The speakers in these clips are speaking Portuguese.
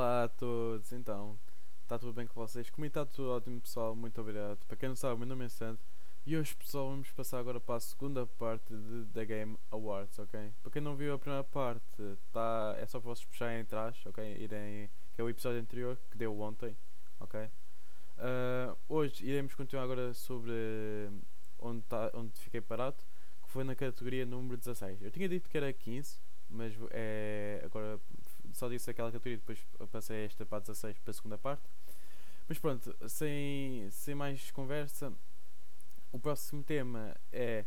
Olá a todos, então, está tudo bem com vocês? Comigo está tudo ótimo pessoal, muito obrigado. Para quem não sabe, meu nome é Santo e hoje pessoal vamos passar agora para a segunda parte da Game Awards, ok? Para quem não viu a primeira parte, tá, é só para vocês puxarem atrás, ok? Irem, que é o episódio anterior que deu ontem, ok? Uh, hoje iremos continuar agora sobre onde, tá, onde fiquei parado, que foi na categoria número 16. Eu tinha dito que era 15, mas é agora só disse aquela categoria depois passei esta para 16 para a segunda parte. Mas pronto, sem, sem mais conversa, o próximo tema é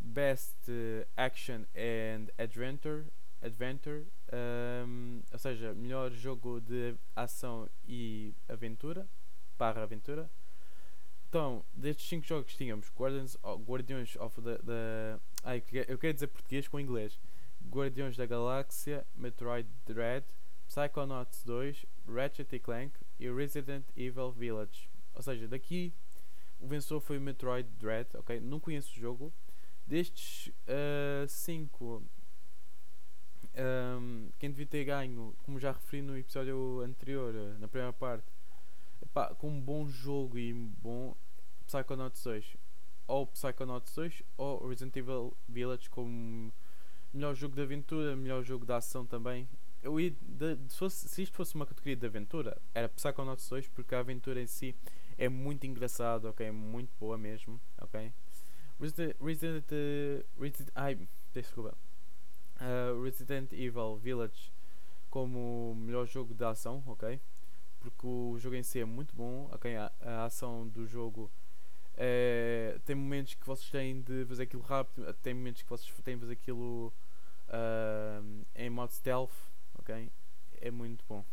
Best Action and Adventure, Adventure um, ou seja, melhor jogo de ação e aventura, barra aventura. Então, destes 5 jogos tínhamos Guardians, Guardiões of the, the ai, eu quero dizer português com inglês. Guardiões da Galáxia, Metroid Dread, Psychonauts 2, Ratchet Clank e Resident Evil Village. Ou seja, daqui o vencedor foi Metroid Dread, ok? Não conheço o jogo. Destes 5, uh, um, quem devia ter ganho, como já referi no episódio anterior, uh, na primeira parte, com um bom jogo e bom Psychonauts 2, ou Psychonauts 2 ou Resident Evil Village como melhor jogo de aventura, melhor jogo de ação também. Eu ia de, de, se, fosse, se, isto fosse uma categoria de aventura, era Psychonauts 2, porque a aventura em si é muito engraçada, ok? Muito boa mesmo, ok? Resident, Resident, uh, Resident ai, desculpa. Uh, Resident Evil Village como melhor jogo de ação, ok? Porque o jogo em si é muito bom, ok? A, a ação do jogo é, tem momentos que vocês têm de fazer aquilo rápido, tem momentos que vocês têm de fazer aquilo uh, em modo stealth, ok? É muito bom.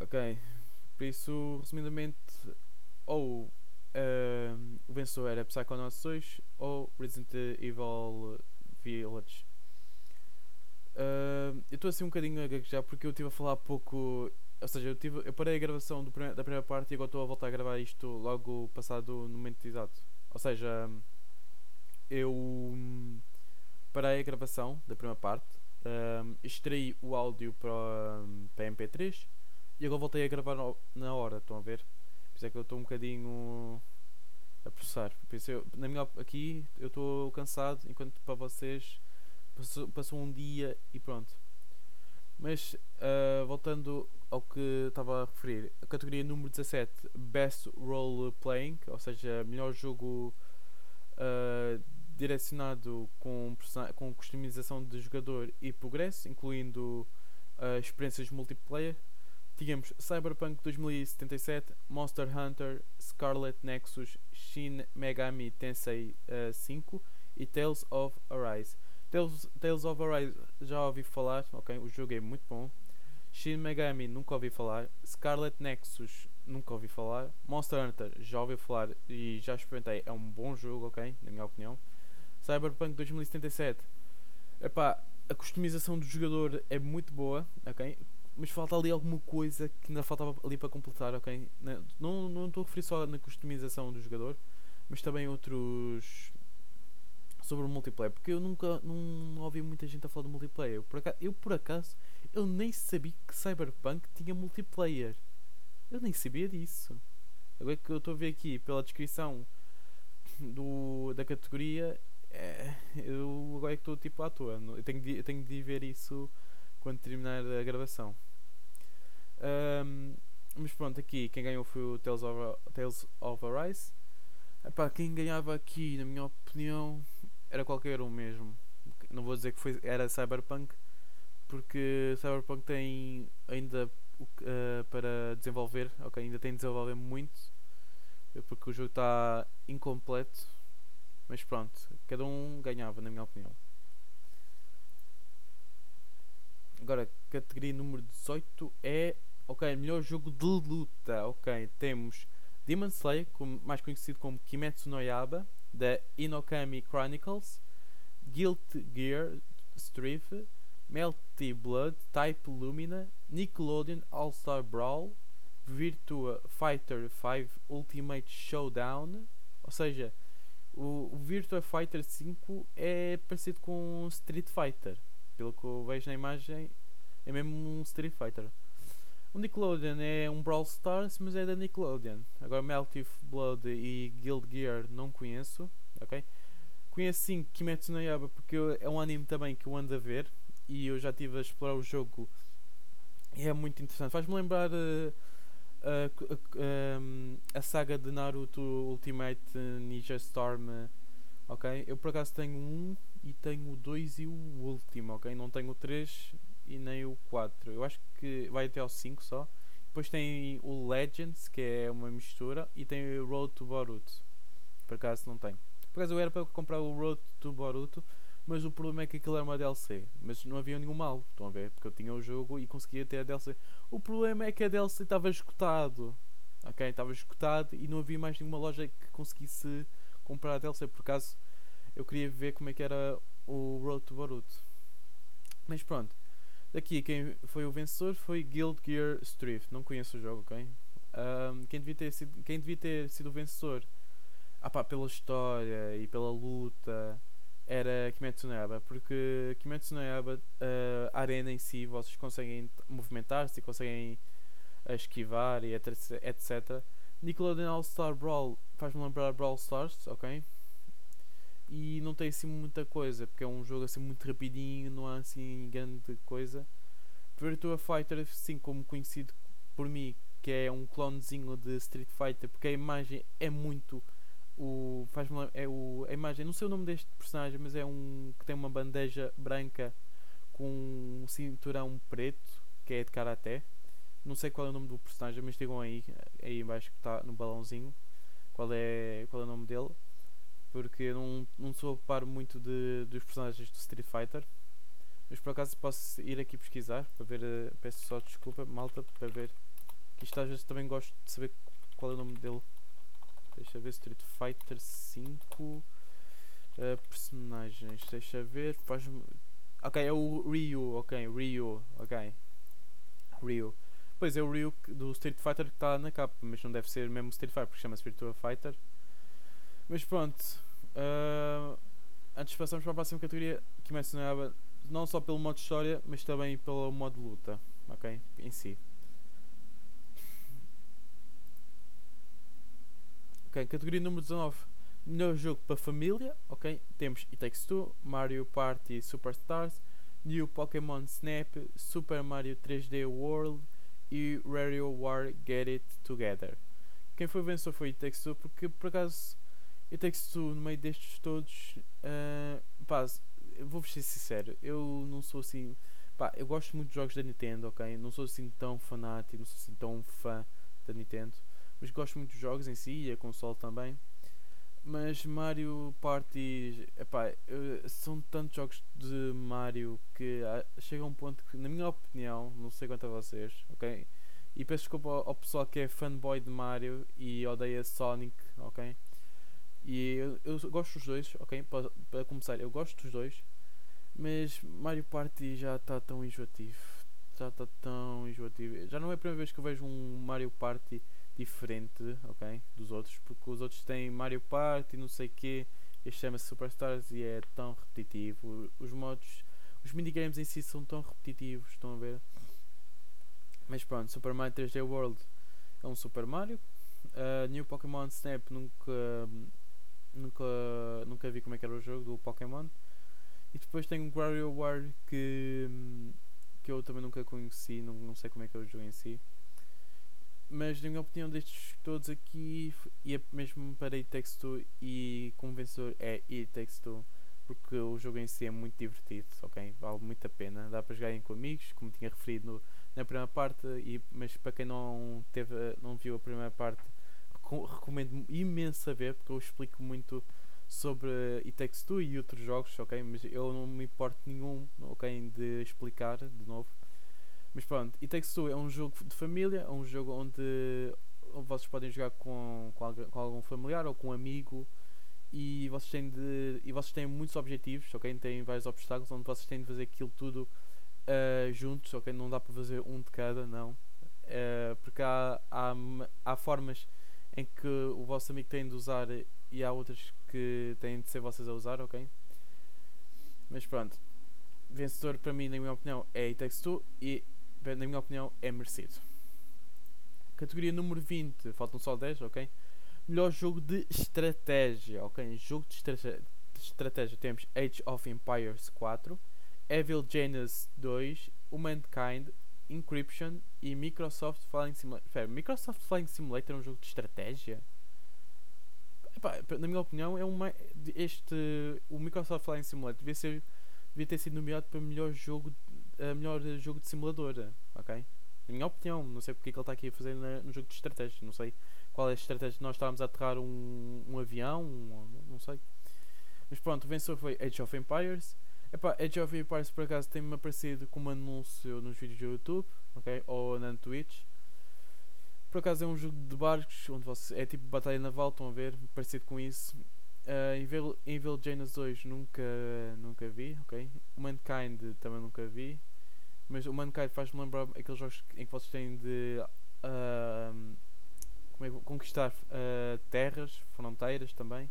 Ok, por isso, resumidamente, ou uh, o vencedor era Psychonauts 2 ou Resident Evil Village. Uh, eu estou assim um bocadinho a gaguejar porque eu estive a falar pouco. Ou seja, eu, tive, eu parei a gravação da primeira parte e agora estou a voltar a gravar isto logo passado no momento exato. Ou seja, eu parei a gravação da primeira parte, um, extraí o áudio para, para MP3 e agora voltei a gravar na hora, estão a ver? Por isso é que eu estou um bocadinho a processar. Eu, na minha, aqui eu estou cansado, enquanto para vocês passou, passou um dia e pronto. Mas uh, voltando ao que estava a referir, a categoria número 17, Best Role Playing, ou seja, melhor jogo uh, direcionado com, com customização de jogador e progresso, incluindo uh, experiências multiplayer. Tínhamos Cyberpunk 2077, Monster Hunter, Scarlet Nexus, Shin Megami Tensei uh, 5 e Tales of Arise. Tales, Tales of Arise já ouvi falar, ok, o jogo é muito bom. Shin Megami nunca ouvi falar. Scarlet Nexus nunca ouvi falar. Monster Hunter já ouvi falar e já experimentei, é um bom jogo, ok, na minha opinião. Cyberpunk 2077. Epá, a customização do jogador é muito boa, ok? Mas falta ali alguma coisa que ainda faltava ali para completar, ok? Não, não estou a referir só na customização do jogador, mas também outros sobre o multiplayer, porque eu nunca não ouvi muita gente a falar do multiplayer. Eu por acaso, eu, por acaso, eu nem sabia que Cyberpunk tinha multiplayer. Eu nem sabia disso. Agora que eu estou a ver aqui pela descrição do, da categoria, é, eu agora é que estou tipo à toa. Eu tenho, de, eu tenho de ver isso quando terminar a gravação. Um, mas pronto, aqui quem ganhou foi o Tales of, Tales of Arise. Epá, quem ganhava aqui, na minha opinião, era qualquer um mesmo. Não vou dizer que foi, era Cyberpunk, porque Cyberpunk tem ainda uh, para desenvolver, ok? Ainda tem de desenvolver muito, porque o jogo está incompleto mas pronto, cada um ganhava, na minha opinião. Agora, categoria número 18 é. Ok, melhor jogo de luta. Ok, temos Demon Slayer, mais conhecido como Kimetsu no Yaba, da Inokami Chronicles, Guilty Gear Strife, Melty Blood, Type Lumina, Nickelodeon All-Star Brawl, Virtua Fighter 5 Ultimate Showdown, ou seja, o, o Virtua Fighter 5 é parecido com Street Fighter. Pelo que eu vejo na imagem, É mesmo um Street Fighter. O Nickelodeon é um Brawl Stars, mas é da Nickelodeon. Agora Melty Blood e Guild Gear não conheço, ok? Conheço sim Kimetsu no Yaiba porque é um anime também que eu ando a ver e eu já estive a explorar o jogo e é muito interessante. Faz-me lembrar uh, uh, a saga de Naruto Ultimate Ninja Storm, ok? Eu por acaso tenho um e tenho o 2 e o último, ok? Não tenho o 3 e nem o 4. Eu acho que vai até ao 5 só. Depois tem o Legends, que é uma mistura, e tem o Road to Boruto. Por acaso não tenho. Por acaso eu era para comprar o Road to Boruto, mas o problema é que aquilo era uma DLC. Mas não havia nenhum mal, estão a ver? Porque eu tinha o jogo e conseguia ter a DLC. O problema é que a DLC estava esgotado. Ok? Estava esgotado e não havia mais nenhuma loja que conseguisse comprar a DLC. Por acaso eu queria ver como é que era o Road to Boruto. Mas pronto. Daqui quem foi o vencedor foi Guild Gear Strife. Não conheço o jogo, ok? Um, quem, devia ter sido, quem devia ter sido o vencedor ah pá, pela história e pela luta era Kimetsu no Yaiba porque Kimetsu no Yaiba uh, a arena em si vocês conseguem movimentar-se conseguem esquivar e etc, etc. Nickelodeon All Star Brawl faz-me lembrar Brawl Stars, ok? E não tem assim muita coisa porque é um jogo assim muito rapidinho, não há assim grande coisa. Virtua Fighter, sim, como conhecido por mim, que é um clonezinho de Street Fighter, porque a imagem é muito o faz é o a imagem não sei o nome deste personagem mas é um que tem uma bandeja branca com um cinturão preto que é de karaté. Não sei qual é o nome do personagem mas digam aí aí embaixo que está no balãozinho qual é qual é o nome dele. Porque eu não, não sou par muito de, dos personagens do Street Fighter. Mas por acaso posso ir aqui pesquisar para ver eh, peço só desculpa malta para ver. Que isto às vezes também gosto de saber qual é o nome dele Deixa ver Street Fighter 5 uh, eh, personagens. Deixa ver. Faz ok, é o Ryu. Ok, Ryu. Ok. Ryu. Pois é o Ryu do Street Fighter que está na capa, mas não deve ser mesmo Street Fighter porque chama-se Virtua Fighter. Mas pronto. Uh, antes passamos para a próxima categoria que mencionava não só pelo modo história, mas também pelo modo luta. Ok? Em si. Ok, categoria número 19. Melhor jogo para família. Ok, temos It Takes Two, Mario Party Superstars, New Pokémon Snap, Super Mario 3D World e WarioWare Get It Together. Quem foi vencedor foi It Takes Two, porque por acaso It Takes Two, no meio destes todos, uh, pá, vou-vos ser sincero, eu não sou assim. Pá, eu gosto muito de jogos da Nintendo, ok? Não sou assim tão fanático, não sou assim tão fã da Nintendo mas gosto muito dos jogos em si e a console também. Mas Mario Party, epá, são tantos jogos de Mario que chega a um ponto que, na minha opinião, não sei quanto a vocês, ok? E peço desculpa ao, ao pessoal que é fanboy de Mario e odeia Sonic, ok? E eu, eu gosto dos dois, ok? Para, para começar, eu gosto dos dois, mas Mario Party já está tão enjoativo. Já está tão enjoativo. Já não é a primeira vez que eu vejo um Mario Party diferente, ok? Dos outros, porque os outros têm Mario Party, não sei o este chama-se Superstars e é tão repetitivo. Os modos, os minigames em si são tão repetitivos, estão a ver? Mas pronto, Super Mario 3D World é um Super Mario. Uh, New Pokémon Snap nunca, nunca, nunca vi como é que era o jogo do Pokémon. E depois tem o WarioWare que, que eu também nunca conheci, não, não sei como é que é o jogo em si mas na minha opinião destes todos aqui ia mesmo para It Takes Two e como vencedor é It Takes Two porque o jogo em si é muito divertido, ok? Vale muito a pena, dá para jogar com amigos, como tinha referido no, na primeira parte, e, mas para quem não, teve, não viu a primeira parte, recomendo imenso ver porque eu explico muito sobre It Takes Two e outros jogos, ok? Mas eu não me importo nenhum, ok? De explicar de novo mas pronto, It Takes Two é um jogo de família, é um jogo onde, vocês podem jogar com, com, com algum familiar ou com um amigo e vocês têm de, e vocês têm muitos objetivos, ok? Têm vários obstáculos onde vocês têm de fazer aquilo tudo uh, juntos, ok? Não dá para fazer um de cada, não. Uh, porque há, há, há formas em que o vosso amigo tem de usar e há outras que têm de ser vocês a usar, ok? Mas pronto. vencedor para mim, na minha opinião, é It Takes Two e, na minha opinião, é merecido. Categoria número 20, faltam só 10, ok? Melhor jogo de estratégia, ok? Jogo de estratégia, de estratégia temos Age of Empires 4, Evil Genius 2, Humankind, Encryption e Microsoft Flying Simulator. Pera, Microsoft Flying Simulator é um jogo de estratégia? Epá, na minha opinião, é uma, este, o Microsoft Flying Simulator devia, ser, devia ter sido nomeado para melhor jogo, uh, melhor jogo de simulador, ok? Na minha opinião, não sei porque é que ele está aqui a fazer no jogo de estratégia, não sei qual é a estratégia nós estávamos a aterrar um, um avião, um, não sei. Mas pronto, o vencedor foi Age of Empires. Epá, Age of Empires por acaso tem-me aparecido como anúncio nos vídeos do YouTube, ok? Ou na Twitch. Por acaso é um jogo de barcos, onde você, é tipo batalha naval, estão a ver, parecido com isso. Uh, Evil, Evil Janus 2 nunca, nunca vi, ok? Mankind também nunca vi. Mas o Mankind faz-me lembrar aqueles jogos em que vocês têm de uh, como é, conquistar uh, terras, fronteiras também.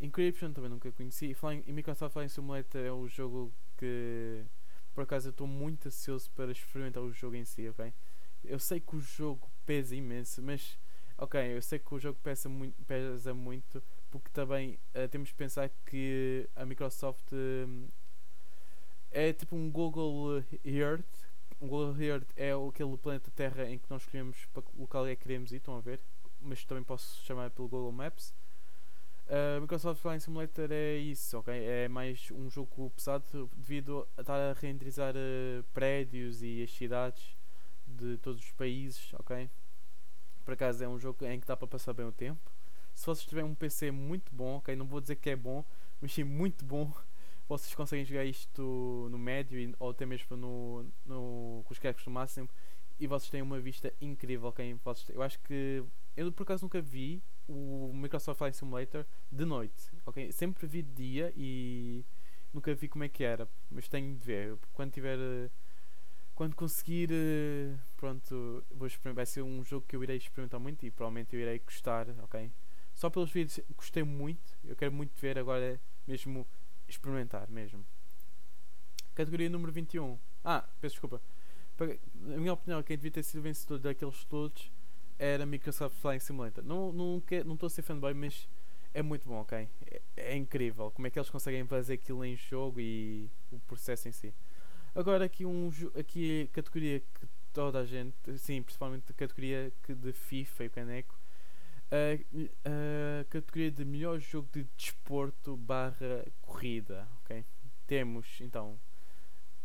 Encryption também nunca conheci. E, Flying, e Microsoft Flying Simulator é o jogo que por acaso eu estou muito ansioso para experimentar o jogo em si, ok? Eu sei que o jogo pesa imenso, mas ok, eu sei que o jogo pesa muito, pesa muito porque também uh, temos de pensar que a Microsoft uh, é tipo um Google Earth. Um Google Earth é aquele planeta Terra em que nós escolhemos para o local é que queremos ir, estão a ver? Mas também posso chamar pelo Google Maps. Uh, Microsoft Flying Simulator é isso, ok? É mais um jogo pesado devido a estar a renderizar uh, prédios e as cidades de todos os países, ok? Por acaso é um jogo em que dá para passar bem o tempo. Se vocês tiverem um PC muito bom, ok? Não vou dizer que é bom, mas sim muito bom. Vocês conseguem jogar isto no médio ou até mesmo no, no, com os gráficos no máximo e vocês têm uma vista incrível. ok? eu acho que eu por acaso nunca vi o Microsoft Flight Simulator de noite, ok? Sempre vi de dia e nunca vi como é que era, mas tenho de ver. Quando tiver. Quando conseguir. Pronto, vou vai ser um jogo que eu irei experimentar muito e provavelmente eu irei gostar, ok? Só pelos vídeos gostei muito, eu quero muito ver agora mesmo experimentar mesmo. Categoria número 21. Ah, peço desculpa. Na minha opinião, quem devia ter sido vencedor daqueles todos era Microsoft Flying Simulator. Não estou não, não a ser fanboy, mas é muito bom, ok? É, é, incrível como é que eles conseguem fazer aquilo em jogo e o processo em si. Agora aqui um aqui a categoria que toda a gente, sim, principalmente a categoria de FIFA e o caneco, a, a categoria de melhor jogo de desporto barra corrida, ok? Temos então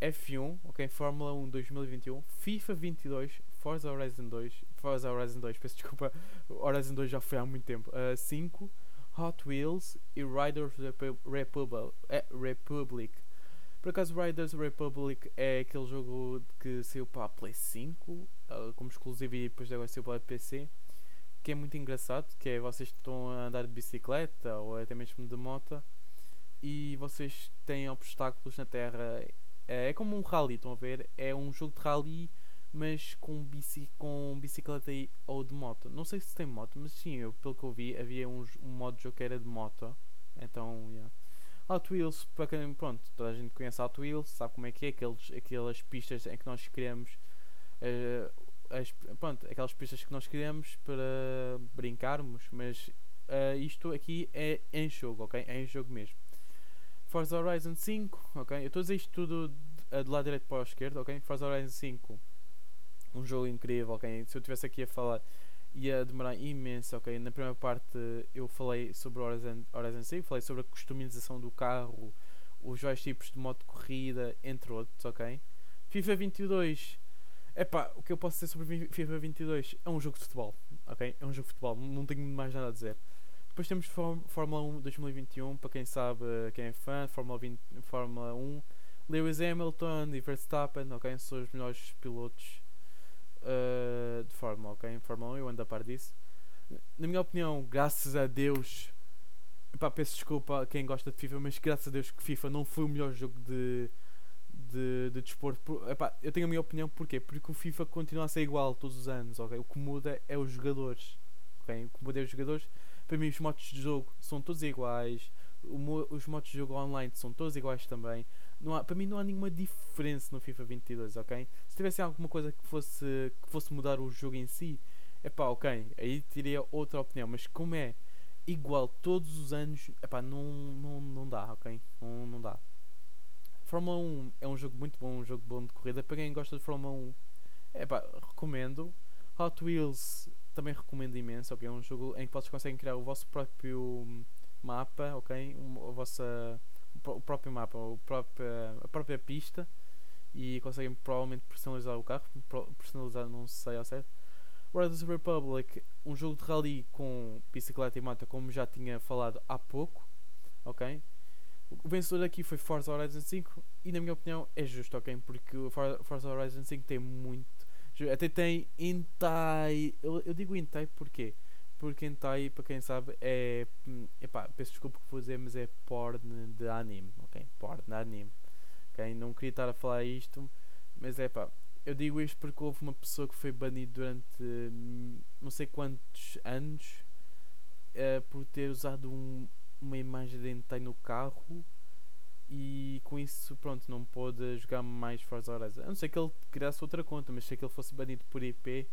F1, ok? Fórmula 1 2021, FIFA 22, Forza Horizon 2, Forza Horizon 2, peço desculpa, Horizon 2 já foi há muito tempo. 5, uh, Hot Wheels e Riders Republic, é, Republic. Por acaso, Riders Republic é aquele jogo que saiu para a Play 5, uh, como exclusivo e depois agora saiu para a PC, que é muito engraçado, que é vocês estão a andar de bicicleta ou até mesmo de moto e vocês têm obstáculos na terra. É, é como um rally, estão a ver? É um jogo de rally mas com, bici, com bicicleta ou de moto. Não sei se tem moto, mas sim, eu, pelo que eu vi, havia um, um modo de jogo que era de moto. Então, yeah. Hot Wheels, para pronto, toda a gente conhece Hot Wheels, sabe como é que é, aqueles, aquelas pistas em que nós uh, as, pronto, aquelas pistas que nós queremos para brincarmos, mas uh, isto aqui é em jogo, ok? É em jogo mesmo. Forza Horizon 5, ok? Eu estou a dizer isto tudo de, de lado direito para a esquerda, ok? Forza Horizon 5 um jogo incrível, ok? Se eu estivesse aqui a falar ia demorar imenso, ok? Na primeira parte eu falei sobre Horizon, Horizon 5, falei sobre a customização do carro, os vários tipos de modo de corrida, entre outros, ok? FIFA 22, epá, o que eu posso dizer sobre FIFA 22 é um jogo de futebol, ok? É um jogo de futebol, não tenho mais nada a dizer. Depois temos Fórmula 1 2021, para quem sabe, quem é fã, Fórmula, 20, Fórmula 1, Lewis Hamilton e Verstappen, ok? São os melhores pilotos uh, de Fórmula, ok? Fórmula 1 eu ando a par disso. Na minha opinião, graças a Deus, epá, peço desculpa a quem gosta de FIFA, mas graças a Deus que FIFA não foi o melhor jogo de, de, de desporto. Epá, eu tenho a minha opinião, porquê? Porque o FIFA continua a ser igual todos os anos, ok? O que muda é os jogadores, ok? O que muda é os jogadores. Para mim, os modos de jogo são todos iguais. Os modos de jogo online são todos iguais também. não há, para mim não há nenhuma diferença no FIFA 22, ok? Se tivesse alguma coisa que fosse, que fosse mudar o jogo em si, é pá, ok, aí teria outra opinião, mas como é igual todos os anos, é pá, não, não, não dá, ok? Não, não dá. Fórmula 1 é um jogo muito bom, um jogo bom de corrida. Para quem gosta de Fórmula 1, é pá, recomendo. Hot Wheels também recomendo imenso, ok? É um jogo em que vocês conseguem criar o vosso próprio mapa, ok? a vossa, o próprio mapa, o próprio, a própria pista e conseguem provavelmente personalizar o carro. Personalizar, não sei ao certo. Riders Republic, um jogo de rally com bicicleta e moto, como já tinha falado há pouco, ok? O vencedor aqui foi Forza Horizon 5 e na minha opinião é justo, ok? Porque o Forza Horizon 5 tem muito. Até tem Intai. Eu, eu digo Intai porquê? Porque Intai, para quem sabe, é. Epá, peço desculpa que vou dizer, mas é porn de anime, ok? Porn de anime. Ok? Não queria estar a falar isto, mas é pá. Eu digo isto porque houve uma pessoa que foi banida durante hum, não sei quantos anos uh, por ter usado um, uma imagem de hentai no carro e com isso, pronto, não pôde jogar mais Forza Horizon. A não ser que ele criasse outra conta, mas se que ele fosse banido por IP, uh,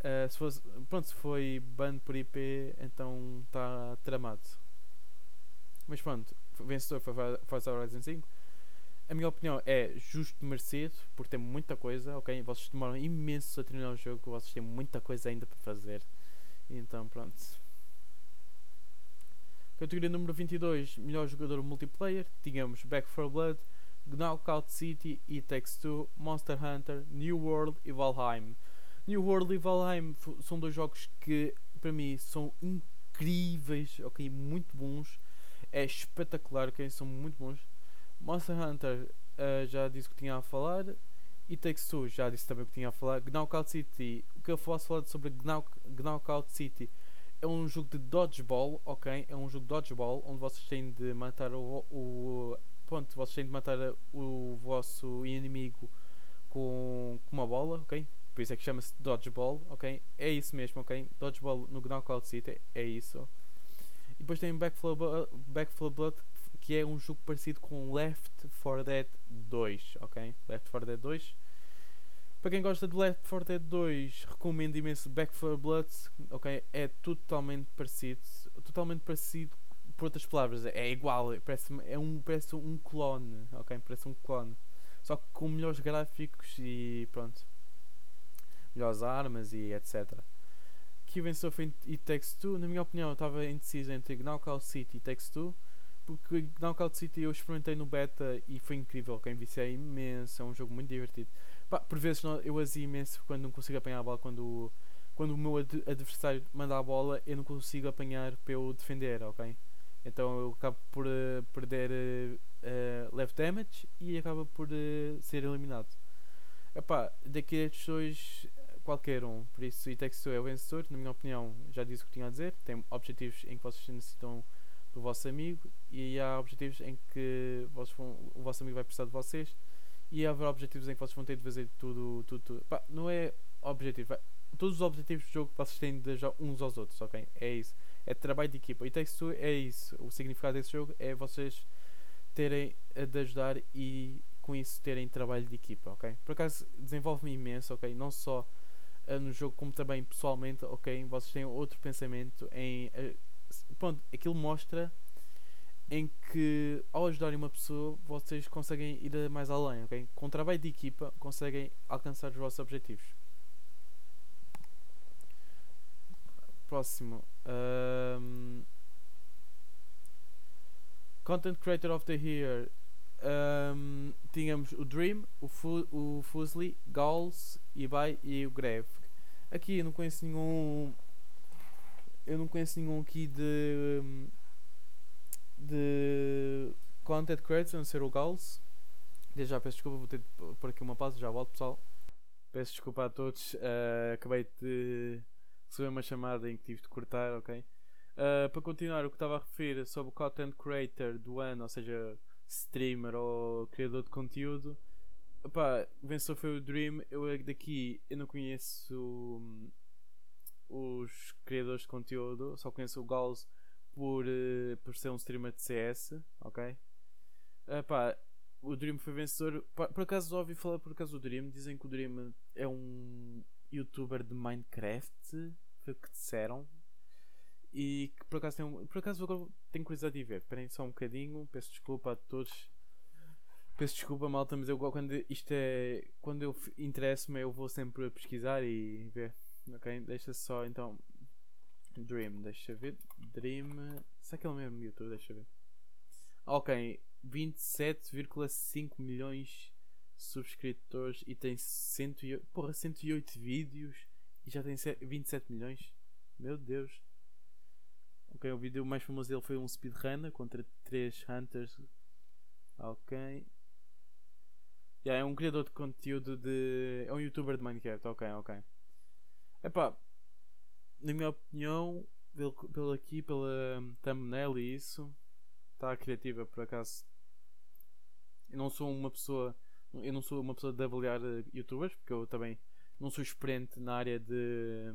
eh, se fosse, pronto, se foi ban por IP, então está tramado. Mas pronto, vencedor foi Forza Horizon 5. A minha opinião é justo merecido, porque tem muita coisa, ok? Vocês demoram imenso a terminar o jogo, vocês têm muita coisa ainda para fazer. Então, pronto. Categoria número 22, melhor jogador multiplayer, tínhamos Back 4 Blood, Knockout City, It Takes Two, Monster Hunter, New World e Valheim. New World e Valheim são dois jogos que para mim são incríveis, ok, muito bons, é espetacular, ok, são muito bons. Monster Hunter uh, já disse que tinha a falar, It Takes Two já disse também que tinha a falar. Knockout City, o que eu posso falar sobre Knockout City é um jogo de dodgeball, ok? É um jogo de dodgeball onde vocês têm de matar o, o pronto, vocês têm de matar o vosso inimigo com, com uma bola, ok? Por isso é que chama-se dodgeball, ok? É isso mesmo, ok? Dodgeball no Knockout City é isso. E depois tem Back for Blood, que é um jogo parecido com Left 4 Dead 2, ok? Left 4 Dead 2 para quem gosta de Left 4 Dead 2, recomendo imenso Back 4 Blood. Ok, é totalmente parecido, totalmente parecido. Por outras palavras, é igual, parece, é um, parece um clone, ok? Parece um clone, só que com melhores gráficos e pronto, melhores armas e etc. Aqui venceu foi It Takes Two. Na minha opinião, estava indeciso entre Knockout City e Takes Two porque Knockout City eu experimentei no beta e foi incrível, quem viciei imenso, é um jogo muito divertido. Pá, por vezes eu azio imenso quando não consigo apanhar a bola, quando, quando o meu ad adversário manda a bola eu não consigo apanhar para eu defender, ok? Então eu acabo por uh, perder uh, left damage e acaba por uh, ser eliminado. Epá, daqui a estes dois, qualquer um, por isso Texto é o vencedor, na minha opinião, já disse o que tinha a dizer, tem objetivos em que vocês necessitam do vosso amigo e há objetivos em que vão, o vosso amigo vai precisar de vocês e haverá objetivos em que vocês vão ter de fazer tudo, tudo, tudo. Pá, não é objetivo, todos os objetivos do jogo vocês têm de ajudar uns aos outros, ok? É isso. É trabalho de equipa. E Takes Two é isso. O significado desse jogo é vocês terem de ajudar e com isso terem trabalho de equipa, ok? Por acaso desenvolve-me imenso, ok? Não só uh, no jogo como também pessoalmente, ok? Vocês têm outro pensamento em. Uh, pronto, aquilo mostra em que ao ajudarem uma pessoa vocês conseguem ir mais além, ok? Com trabalho de equipa conseguem alcançar os vossos objetivos. Próximo. Um, Content Creator of the Year. Um, tínhamos o Dream, o, Fu o Fusely, Gauls, Ibai e o Greve. Aqui eu não conheço nenhum. Eu não conheço nenhum aqui de de Content Creators, a não ser o Gauls. Desde já peço desculpa, vou ter pôr aqui uma pausa, já volto pessoal. Peço desculpa a todos, uh, acabei de receber uma chamada em que tive de cortar, ok? Uh, para continuar, o que estava a referir sobre o Content Creator do ano, ou seja, streamer ou criador de conteúdo. Opa, o vencedor foi o Dream. Eu daqui eu não conheço hum, os criadores de conteúdo, só conheço o Gauls por, uh, por ser um streamer de CS, ok? Uh, pá, o Dream foi vencedor. Por, acaso ouvi falar por acaso do Dream. Dizem que o Dream é um youtuber de Minecraft. Foi o que disseram. E que por acaso tem um, Por acaso agora tenho curiosidade de ver. Esperem só um bocadinho. Peço desculpa a todos. Peço desculpa, malta, mas eu quando isto é. Quando eu interesso-me eu vou sempre pesquisar e ver. Ok? Deixa só então. Dream, deixa ver. Dream. Será que é o mesmo YouTube? Deixa ver. Ok, 27,5 milhões de subscritores e tem 108, porra, 108 vídeos e já tem 27 milhões. Meu Deus. Ok, o vídeo mais famoso dele foi um speedrunner contra 3 hunters. Ok. Yeah, é um criador de conteúdo de. É um youtuber de Minecraft. Ok, ok. Epá, na minha opinião, pelo, pelo aqui, pela thumbnail e isso, está criativa por acaso. Eu não sou uma pessoa. Eu não sou uma pessoa de avaliar eh, youtubers, porque eu também não sou experiente na área de.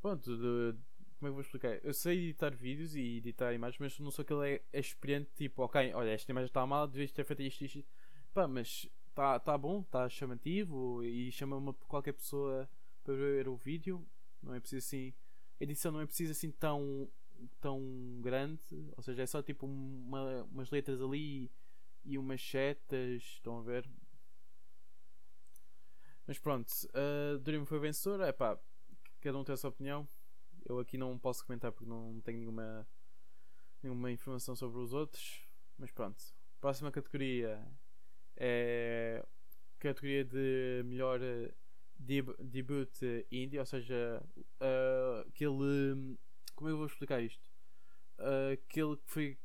Pronto, de, como é que vou explicar? Eu sei editar vídeos e editar imagens, mas não sou aquele é experiente tipo, ok, olha, esta imagem está mal, devias ter feito isto, isto. Pá, mas está tá bom, está chamativo e chama uma, qualquer pessoa para ver o vídeo. Não é preciso assim. A edição não é preciso assim tão, tão grande, ou seja, é só tipo uma, umas letras ali e umas setas. Estão a ver? Mas pronto, uh, Dream foi vencedor. É pá, cada um tem a sua opinião. Eu aqui não posso comentar porque não tenho nenhuma, nenhuma informação sobre os outros. Mas pronto, próxima categoria é categoria de melhor deb debut indie, ou seja, uh, aquele. Como é que eu vou explicar isto? Uh, aquele que foi,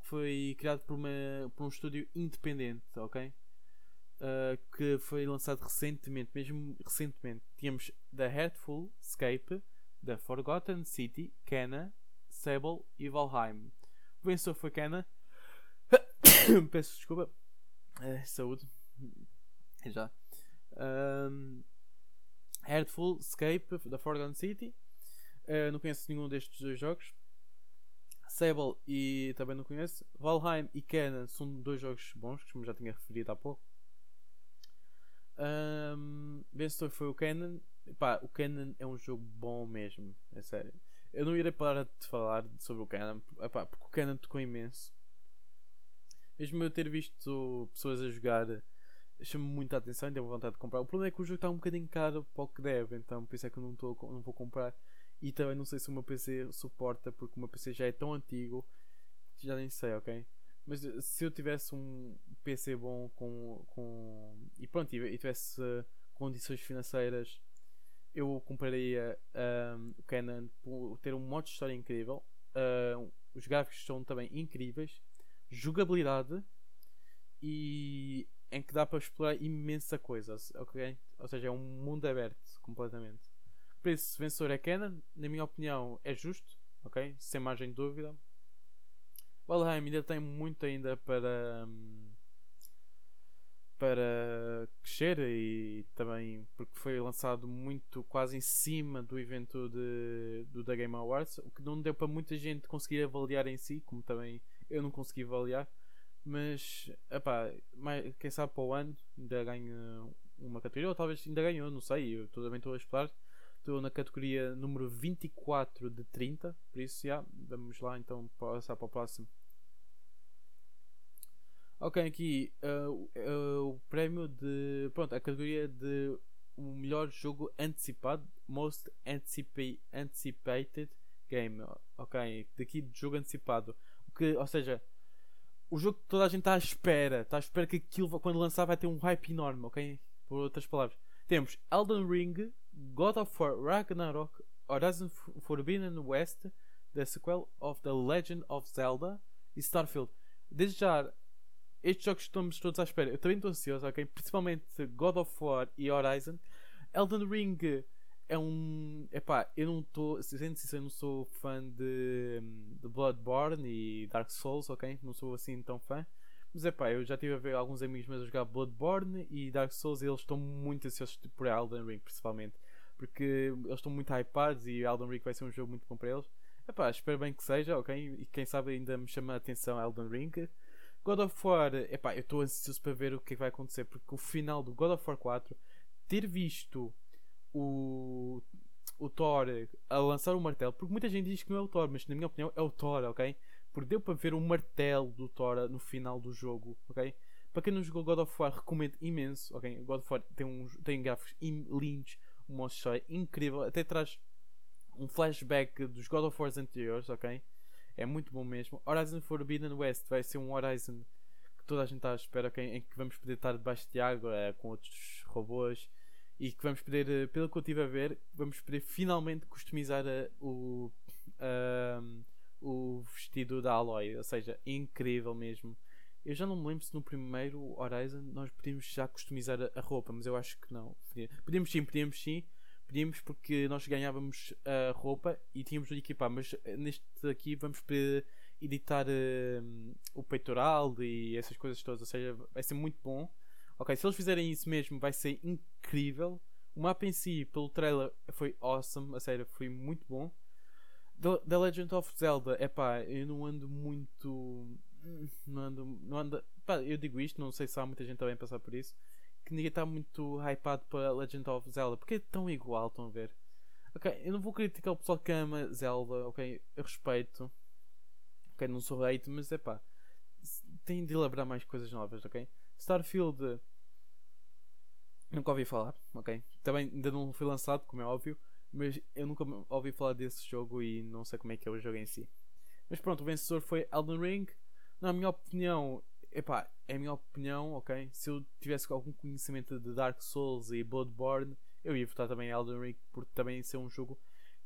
foi criado por, uma, por um estúdio independente, ok? Uh, que foi lançado recentemente, mesmo recentemente. Tínhamos The Heartful Escape, The Forgotten City, Kenna, Sable e Valheim. O vencedor foi Kenna. Peço desculpa. É, saúde. Já. Um, Heartful Escape da Forgotten City. Uh, não conheço nenhum destes dois jogos. Sable e também não conheço. Valheim e Kenan são dois jogos bons, que já tinha referido há pouco. Um, vencedor foi o. Pá, o Kenan é um jogo bom mesmo, é sério. Eu não irei parar de falar sobre o Kenan, epá, porque o Kenan tocou imenso. Mesmo eu ter visto pessoas a jogar chama-me muita atenção e tenho vontade de comprar. O problema é que o jogo está um bocadinho caro para o que deve, então por isso é que eu não, tô, não vou comprar. E também não sei se o meu PC suporta, porque o meu PC já é tão antigo já nem sei, ok? Mas eh, se eu tivesse um PC bom com, com e pronto, e tivesse uh, condições financeiras, eu compraria um, o Canon por ter um modo de história incrível. Uh, os gráficos são também incríveis, jogabilidade e em que dá para explorar imensa coisa, ok? Ou seja, é um mundo aberto completamente. Por isso, vencedor é Canon, na minha opinião, é justo, ok? Sem margem de dúvida. Valheim ainda tem muito ainda para hum, para crescer e também porque foi lançado muito quase em cima do evento de, do da Game Awards, o que não deu para muita gente conseguir avaliar em si, como também eu não consegui avaliar. Mas, epá, quem sabe para o ano ainda ganha uma categoria, ou talvez ainda ganhou, não sei. Eu também estou a esperar. Estou na categoria número 24 de 30, por isso já, vamos lá então passar para o próximo. Ok, aqui uh, uh, o prémio de. Pronto, a categoria de o melhor jogo antecipado, Most anticipa Anticipated Game. Ok, daqui de jogo antecipado. O que, ou seja, o jogo que toda a gente está à espera. Está à espera que aquilo, quando lançar, vai ter um hype enorme, ok? Por outras palavras. Temos Elden Ring, God of War Ragnarok, Horizon Forbidden West, The Sequel of The Legend of Zelda e Starfield. Desde já, estes jogos estamos todos à espera. Eu também estou ansioso, ok? Principalmente God of War e Horizon. Elden Ring é um. Epá, eu não estou. Sendo sincero, não sou fã de, de Bloodborne e Dark Souls, ok? Não sou assim tão fã. Mas é pá, eu já tive a ver alguns amigos meus a jogar Bloodborne e Dark Souls e eles estão muito ansiosos por Elden Ring, principalmente. Porque eles estão muito hypados e Elden Ring vai ser um jogo muito bom para eles. É pá, espero bem que seja, ok? E quem sabe ainda me chama a atenção Elden Ring. God of War, epá, eu estou ansioso para ver o que, é que vai acontecer, porque o final do God of War 4, ter visto o, o Thor a lançar o martelo, porque muita gente diz que não é o Thor, mas na minha opinião é o Thor, ok? Porque deu para ver o martelo do Thor no final do jogo, ok? Para quem não jogou God of War, recomendo imenso, ok? God of War tem, uns, tem gráficos lindos, uma história incrível, até traz um flashback dos God of Wars anteriores, ok? É muito bom mesmo. Horizon Forbidden West vai ser um Horizon que toda a gente está à espera, okay? em que vamos poder estar debaixo de água é, com outros robôs e que vamos poder, eh, pelo que eu estive a ver, vamos poder finalmente customizar uh, o, o vestido da Aloy, ou seja, incrível mesmo. Eu já não me lembro se no primeiro Horizon nós podíamos já customizar a, a roupa, mas eu acho que não. Podíamos sim, podíamos sim, pedimos porque nós ganhávamos a roupa e tínhamos de equipar, mas eh, neste aqui vamos poder editar uh, o peitoral e essas coisas todas, ou seja, vai ser muito bom. Ok, se eles fizerem isso mesmo, vai ser incrível. O mapa em si, pelo trailer, foi awesome, a sério, foi muito bom. The, The Legend of Zelda, é pá, eu não ando muito. Não ando. Não ando pá, eu digo isto, não sei se há muita gente também a passar por isso que ninguém está muito hypado para Legend of Zelda, porque é tão igual, estão a ver? Ok, eu não vou criticar o pessoal que ama Zelda, ok? Eu respeito, ok? Não sou hate, mas é pá, tem de elaborar mais coisas novas, ok? Starfield, nunca ouvi falar, ok? Também ainda não foi lançado, como é óbvio, mas eu nunca ouvi falar desse jogo e não sei como é que é o jogo em si. Mas pronto, o vencedor foi Elden Ring. Na minha opinião, epá, é a minha opinião, ok? Se eu tivesse algum conhecimento de Dark Souls e Bloodborne, eu ia votar também Elden Ring, porque também ser um jogo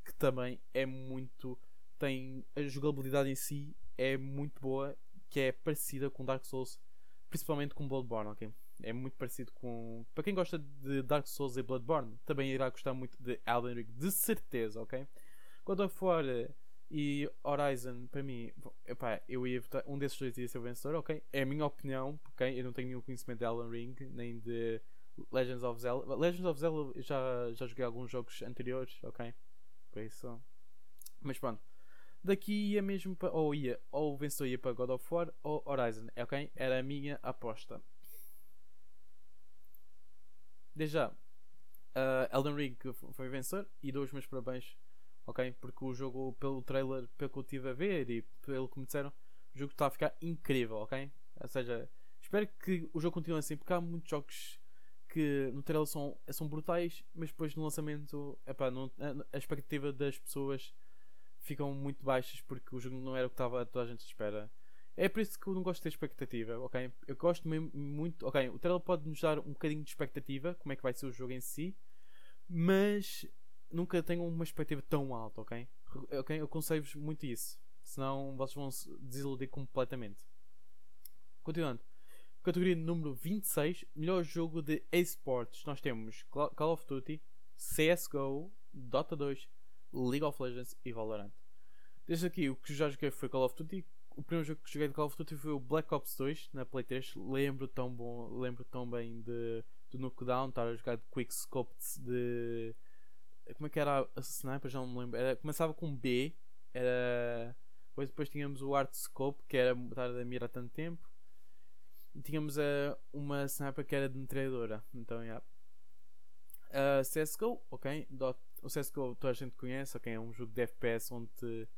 que também é muito. tem. a jogabilidade em si é muito boa, que é parecida com Dark Souls, principalmente com Bloodborne, ok? É muito parecido com. Para quem gosta de Dark Souls e Bloodborne, também irá gostar muito de Elden Ring, de certeza, ok? Quando for e Horizon, para mim, epá, eu ia votar, um desses dois ia ser o vencedor, ok? É a minha opinião, ok? Eu não tenho nenhum conhecimento de Elden Ring, nem de Legends of Zelda. Legends of Zelda já, já joguei alguns jogos anteriores, ok? Por isso. Mas pronto. Daqui ia mesmo para. Ou ia, ou o vencedor ia para God of War ou Horizon, ok? Era a minha aposta. Desde já, uh, Elden Ring foi vencedor e dou os meus parabéns ok? Porque o jogo, pelo trailer, pelo que eu estive a ver e pelo que me disseram, o jogo está a ficar incrível, ok? Ou seja, espero que o jogo continue assim, porque há muitos jogos que no trailer são, são brutais, mas depois no lançamento epá, não, a, a expectativa das pessoas ficam muito baixas porque o jogo não era o que estava toda a gente espera. É por isso que eu não gosto de ter expectativa, ok? Eu gosto muito. Ok, o trailer pode nos dar um bocadinho de expectativa, como é que vai ser o jogo em si, mas nunca tenham uma expectativa tão alta, ok? okay? Eu aconselho-vos muito isso. Senão vocês vão se desiludir completamente. Continuando. Categoria número 26, melhor jogo de esportes. Nós temos Call of Duty, CSGO, Dota 2, League of Legends e Valorant. Desde aqui, o que já joguei foi Call of Duty. O primeiro jogo que joguei de Call of Duty foi o Black Ops 2 na Play 3. Lembro tão, bom, lembro tão bem de, do Knockdown, estar a jogar de Quick Scopes de como é que era a sniper? Já não me lembro. Era, começava com B. Era. Depois, depois tínhamos o Art Scope, que era estar a mirar tanto tempo. E tínhamos uh, uma sniper que era de metralhadora. Então. Yeah. Uh, CSGO, ok. Dot, o CSGO toda a gente conhece, ok. É um jogo de FPS onde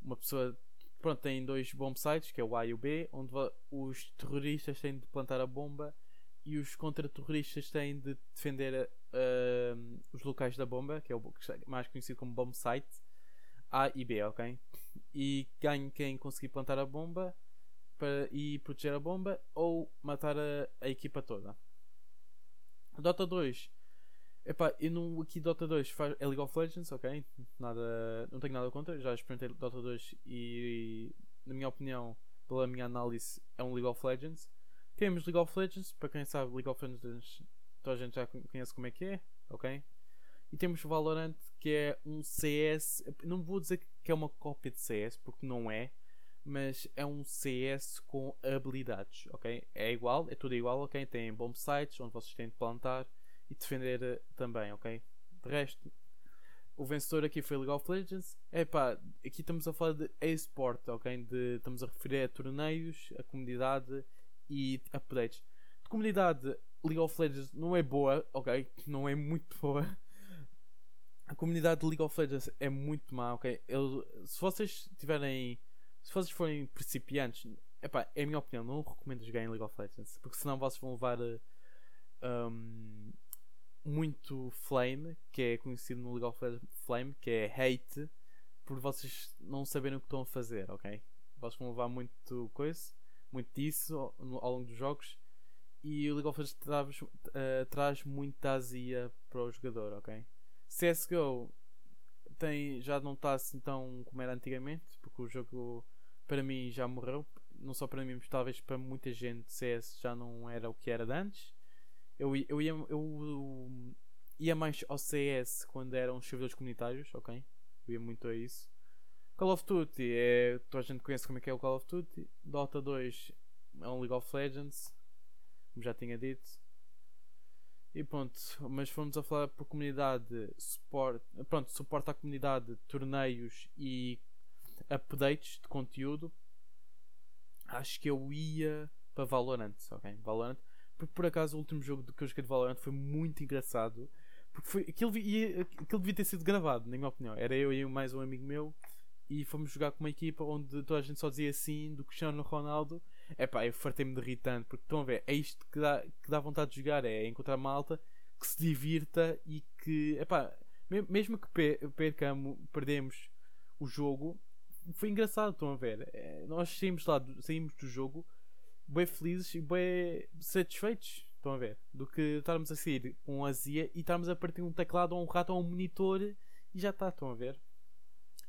uma pessoa. Pronto, tem dois bomb sites, que é o A e o B, onde os terroristas têm de plantar a bomba e os contra-terroristas têm de defender uh, os locais da bomba, que é o mais conhecido como bomb site, A e B, ok? E ganha quem conseguir plantar a bomba para, e proteger a bomba ou matar a, a equipa toda. Dota 2. Epá, eu não, aqui Dota 2 faz, é League of Legends, ok? Nada, não tenho nada contra, já experimentei Dota 2 e, na minha opinião, pela minha análise, é um League of Legends. Temos League of Legends, para quem sabe, League of Legends toda a gente já conhece como é que é, ok? E temos Valorant, que é um CS. Não vou dizer que é uma cópia de CS, porque não é, mas é um CS com habilidades, ok? É igual, é tudo igual, ok? Tem bomb sites onde vocês têm de plantar e defender eh, também, ok? De resto, o vencedor aqui foi League of Legends. É aqui estamos a falar de e-sport, ok? De, estamos a referir a torneios, a comunidade e updates. De comunidade, League of Legends não é boa, ok? Não é muito boa. A comunidade de League of Legends é muito má, ok? Eu, se vocês tiverem. Se vocês forem principiantes, epá, é a minha opinião, não recomendo jogar em League of Legends, porque senão vocês vão levar. Um, muito flame, que é conhecido no Legends flame, que é hate, por vocês não saberem o que estão a fazer, ok? Vocês vão levar muito coisa, muito disso ao, ao longo dos jogos e o League of Legends traz, uh, traz muita azia para o jogador, ok? CSGO tem, já não está assim tão como era antigamente, porque o jogo para mim já morreu, não só para mim, mas talvez para muita gente CS já não era o que era de antes eu, eu, ia, eu ia mais ao CS quando eram servidores comunitários, ok? Eu ia muito a isso. Call of Duty é. Toda a gente conhece como é que é o Call of Duty. Dota 2 é um League of Legends, como já tinha dito. E pronto, mas fomos a falar por comunidade, suporte, pronto, suporte à comunidade, torneios e updates de conteúdo. Acho que eu ia para Valorant, ok? Valorant por acaso o último jogo que eu joguei de Valorant foi muito engraçado. Porque foi, aquilo, ia, aquilo devia ter sido gravado, na minha opinião. Era eu e mais um amigo meu e fomos jogar com uma equipa onde toda a gente só dizia assim do Cristiano Ronaldo. É pá, eu fartei-me de irritante porque estão a ver, é isto que dá, que dá vontade de jogar, é encontrar malta que se divirta e que, é pá, mesmo que percamos, perdemos o jogo, foi engraçado, estão a ver. É, nós saímos lá, saímos do jogo bem felizes e bem satisfeitos. Estão a ver? Do que estarmos a sair com azia e estarmos a partir um teclado ou um rato ou um monitor e já está. Estão a ver?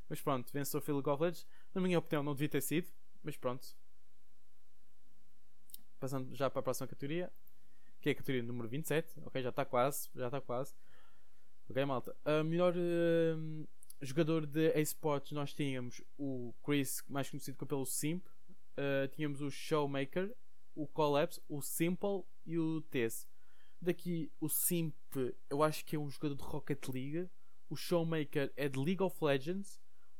Mas pronto, venceu o Phil Legends. Na minha opinião, não devia ter sido, mas pronto. Passando já para a próxima categoria, que é a categoria número 27. Ok, já está quase, já está quase. Ok, malta. A melhor uh, jogador de esportes nós tínhamos o Chris, mais conhecido pelo Simp, uh, tínhamos o Showmaker, o Collapse, o Simple e o Tess. Daqui o Simp eu acho que é um jogador de Rocket League. O Showmaker é de League of Legends.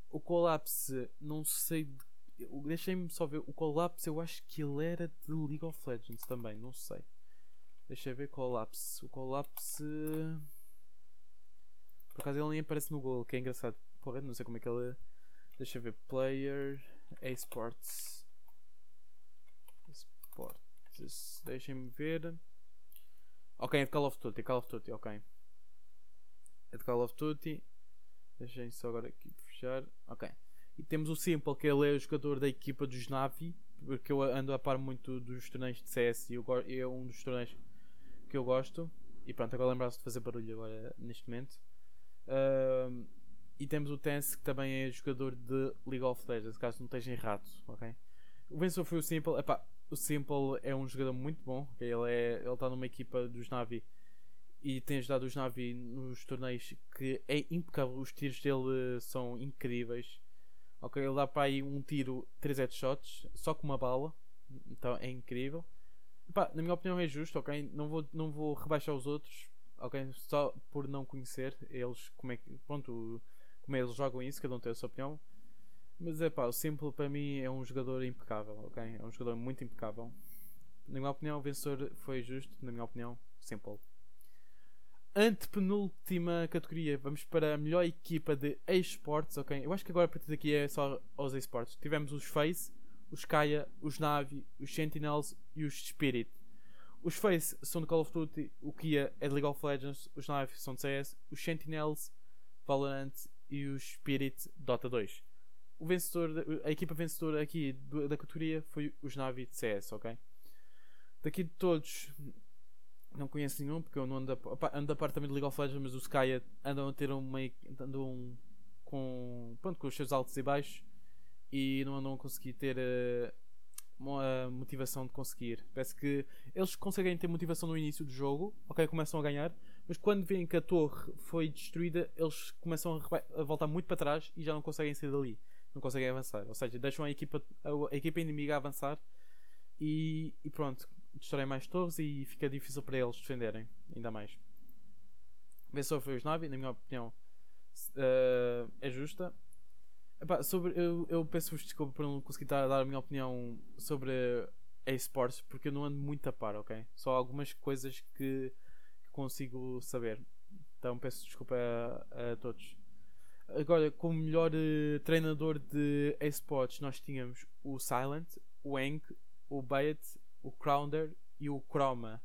O Collapse não sei. De... Deixem-me só ver. O Collapse eu acho que ele era de League of Legends também, não sei. Deixa ver Collapse. O Collapse. Por acaso ele nem aparece no gol, que é engraçado. Porra, não sei como é que ele. Deixa eu ver. Player. Esports. Sports. Deixem-me ver. Ok, é de Call of Duty. Call of Duty, ok. É de Call of Duty. Deixem só agora aqui fechar. Ok. E temos o Simple, que ele é o jogador da equipa dos Navi. Porque eu ando a par muito dos torneios de CS e é um dos torneios que eu gosto. E pronto, agora lembrar-se de fazer barulho agora neste momento. E temos o Tense que também é jogador de League of Legends, caso não esteja errado, ok? O vencedor foi o Simple. Epá, o Simple é um jogador muito bom. Ele é, ele está numa equipa dos Navi e tem ajudado os Navi nos torneios que é impecável. Os tiros dele são incríveis. Ok, ele dá para aí um tiro 3 headshots só com uma bala. Então é incrível. Epá, na minha opinião é justo, ok? Não vou, não vou rebaixar os outros, ok? Só por não conhecer eles como é que, pronto, como é eles jogam isso, cada um tem a sua opinião. Mas é pá, o Simple para mim é um jogador impecável, ok? É um jogador muito impecável. Na minha opinião, o vencedor foi justo, na minha opinião, Simple. Antepenúltima categoria, vamos para a melhor equipa de esportes, ok? Eu acho que agora a partir daqui é só os esportes. Tivemos os Face, os Kaya, os Navi, os Sentinels e os Spirit. Os Face são de Call of Duty, o Kia é de League of Legends, os Navi são de CS, os Sentinels, Valorant e os Spirit Dota 2 o vencedor, a equipa vencedora aqui da categoria foi os Navi de CS, ok? Daqui de todos, não conheço nenhum porque eu não ando a, ando a parte também de League of Legends, mas os Skya andam a ter uma. andam com. pronto, com os seus altos e baixos e não andam a conseguir ter uh, uma motivação de conseguir. Parece que eles conseguem ter motivação no início do jogo, ok? Começam a ganhar, mas quando veem que a torre foi destruída, eles começam a, a voltar muito para trás e já não conseguem sair dali não conseguem avançar. Ou seja, deixam a equipa, a, a equipa inimiga avançar e, e pronto, destroem mais torres e fica difícil para eles defenderem ainda mais. Vencedor foi os Navi, na minha opinião, uh, é justa. Epá, sobre, eu, eu peço-vos desculpa por não conseguir dar, a minha opinião sobre esportes porque eu não ando muito a par, ok? Só algumas coisas que, que consigo saber. Então peço desculpa a, a todos. Agora, como melhor uh, treinador de esportes, nós tínhamos o Silent, o Eng, o Bayet, o Crowder e o Chroma.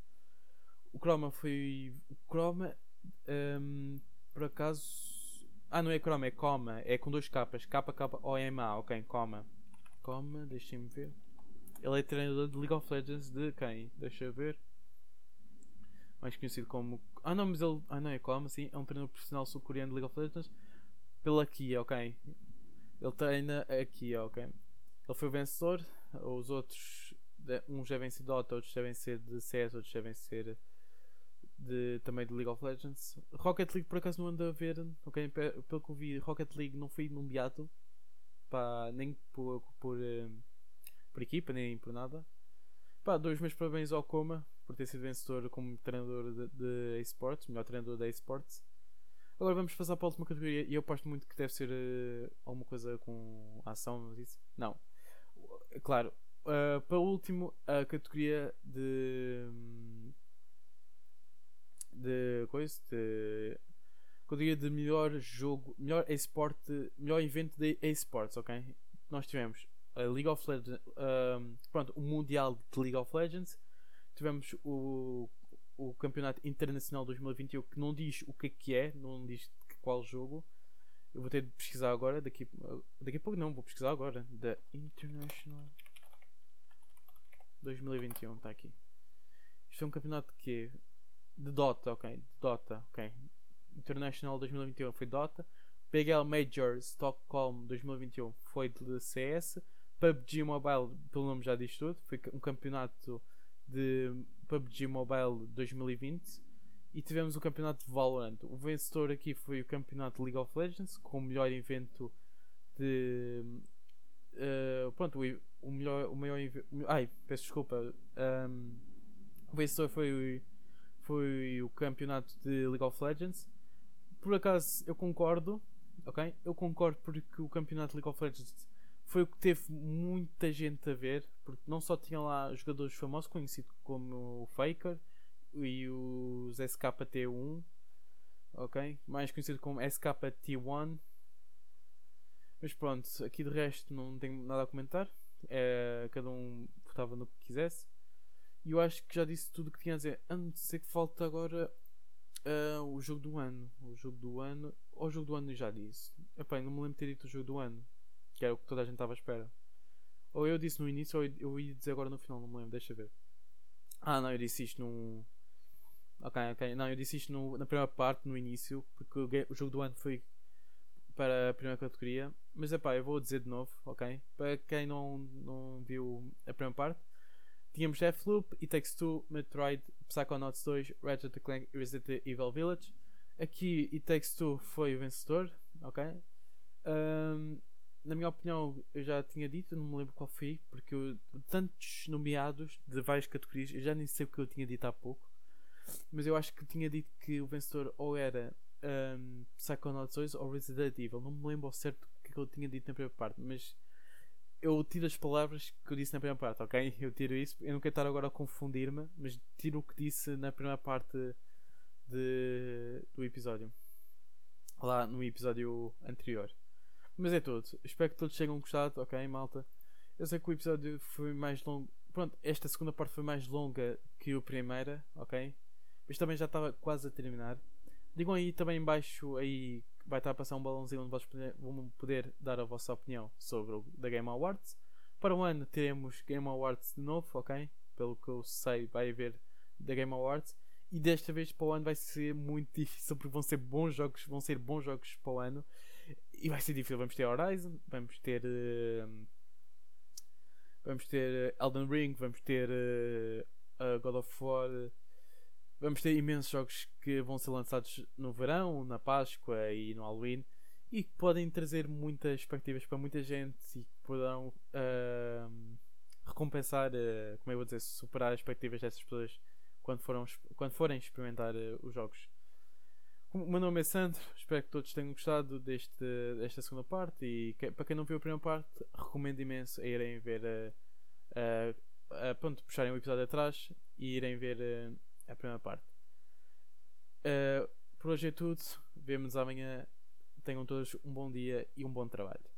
O Chroma foi. O Chroma, um, por acaso. Ah, não é Chroma, é Coma. É com dois capas. K, K, O, M, A. Ok, Coma. Coma, deixem-me ver. Ele é treinador de League of Legends de quem? Deixa eu ver. Mais conhecido como. Ah, não, mas ele. Ah, não, é Coma, sim. É um treinador profissional sul-coreano de League of Legends. Pela Kia, ok. Ele treina aqui, ok. Ele foi o vencedor. Os outros. Uns devem ser Dota, outros devem ser de CS, outros devem ser de, também de League of Legends. Rocket League por acaso não anda a ver, ok? Pelo que eu vi, Rocket League não foi num beato, pá, nem por, por, eh, por, equipa, nem por nada. Pá, dois meus parabéns ao Coma por ter sido vencedor como treinador de, de esportes, melhor treinador da esportes. Agora vamos passar para a última categoria e eu aposto muito que deve ser uh, alguma coisa com ação, disse? Não. Claro, uh, para o último, a categoria de. Um, de coisa de categoria de melhor jogo, melhor esport melhor evento de esportes, ok? Nós tivemos a League of Legends, um, pronto, o Mundial de League of Legends, tivemos o, o Campeonato Internacional 2021 que não diz o que é que é, não diz qual jogo. Eu vou ter de pesquisar agora, daqui, daqui a pouco não, vou pesquisar agora. Da International 2021, está aqui. Isto é um campeonato de quê? de Dota, ok. De Dota, ok. International 2021 foi Dota. PGL Major Stockholm 2021 foi de CS. PUBG Mobile, pelo nome já diz tudo, foi um campeonato de PUBG Mobile 2020. E tivemos o campeonato de Valorant. O vencedor aqui foi o campeonato League of Legends, com o melhor evento de. Uh, pronto, o, o melhor. O maior. Ai, peço desculpa. Um, o vencedor foi o foi o campeonato de League of Legends. Por acaso eu concordo, ok? Eu concordo porque o campeonato de League of Legends foi o que teve muita gente a ver, porque não só tinha lá jogadores famosos conhecidos como o Faker e os SKT1, ok? Mais conhecido como SKT1. Mas pronto, aqui de resto não tenho nada a comentar. É, cada um votava no que quisesse. E eu acho que já disse tudo o que tinha a dizer. A não ser que falta agora uh, o jogo do ano. O jogo do ano. Ou o jogo do ano já disse. Epá, não me lembro de ter dito o jogo do ano. Que era o que toda a gente estava à espera. Ou eu disse no início, ou eu ia dizer agora no final, não me lembro, deixa ver. Ah, não, eu disse isto no. Ok, ok. Não, eu disse isto no, na primeira parte, no início, porque o, o, jogo do ano foi para a primeira categoria. Mas é pá, eu vou dizer de novo, ok? Para quem não, não viu a primeira parte, Tínhamos Deathloop, It Takes Two, Metroid, Psychonauts 2, Ratchet Clank e Resident Evil Village. Aqui It Takes Two foi o vencedor, ok? Um, na minha opinião, eu já tinha dito, não me lembro qual foi, porque eu, tantos nomeados de várias categorias, eu já nem sei o que eu tinha dito há pouco, mas eu acho que tinha dito que o vencedor ou era um, Psychonauts 2 ou Resident Evil, não me lembro ao certo o que eu tinha dito na primeira parte, mas eu tiro as palavras que eu disse na primeira parte, ok? Eu tiro isso. Eu não quero estar agora a confundir-me, mas tiro o que disse na primeira parte de, do episódio. Lá no episódio anterior. Mas é tudo. Espero que todos tenham gostado, ok, malta? Eu sei que o episódio foi mais longo. Pronto, esta segunda parte foi mais longa que a primeira, ok? Mas também já estava quase a terminar. Digam aí também embaixo aí vai estar a passar um balãozinho onde vocês vão poder dar a vossa opinião sobre o da Game Awards. Para o ano teremos Game Awards de novo, ok? Pelo que eu sei, vai haver da Game Awards. E desta vez para o ano vai ser muito difícil porque vão ser bons jogos, vão ser bons jogos para o ano. E vai ser difícil. Vamos ter Horizon, vamos ter. Uh, vamos ter Elden Ring, vamos ter uh, God of War vamos ter imensos jogos que vão ser lançados no verão, na Páscoa e no Halloween e que podem trazer muitas expectativas para muita gente e que poderão uh, recompensar, como eu vou dizer, superar as expectativas dessas pessoas quando, foram, quando forem experimentar os jogos. O meu nome é Sandro, espero que todos tenham gostado deste, desta segunda parte e que, para quem não viu a primeira parte, recomendo imenso a irem ver a, a, a pronto, puxarem o episódio atrás e irem ver a, a primeira parte. Uh, por hoje é tudo, vemo-nos amanhã. Tenham todos um bom dia e um bom trabalho.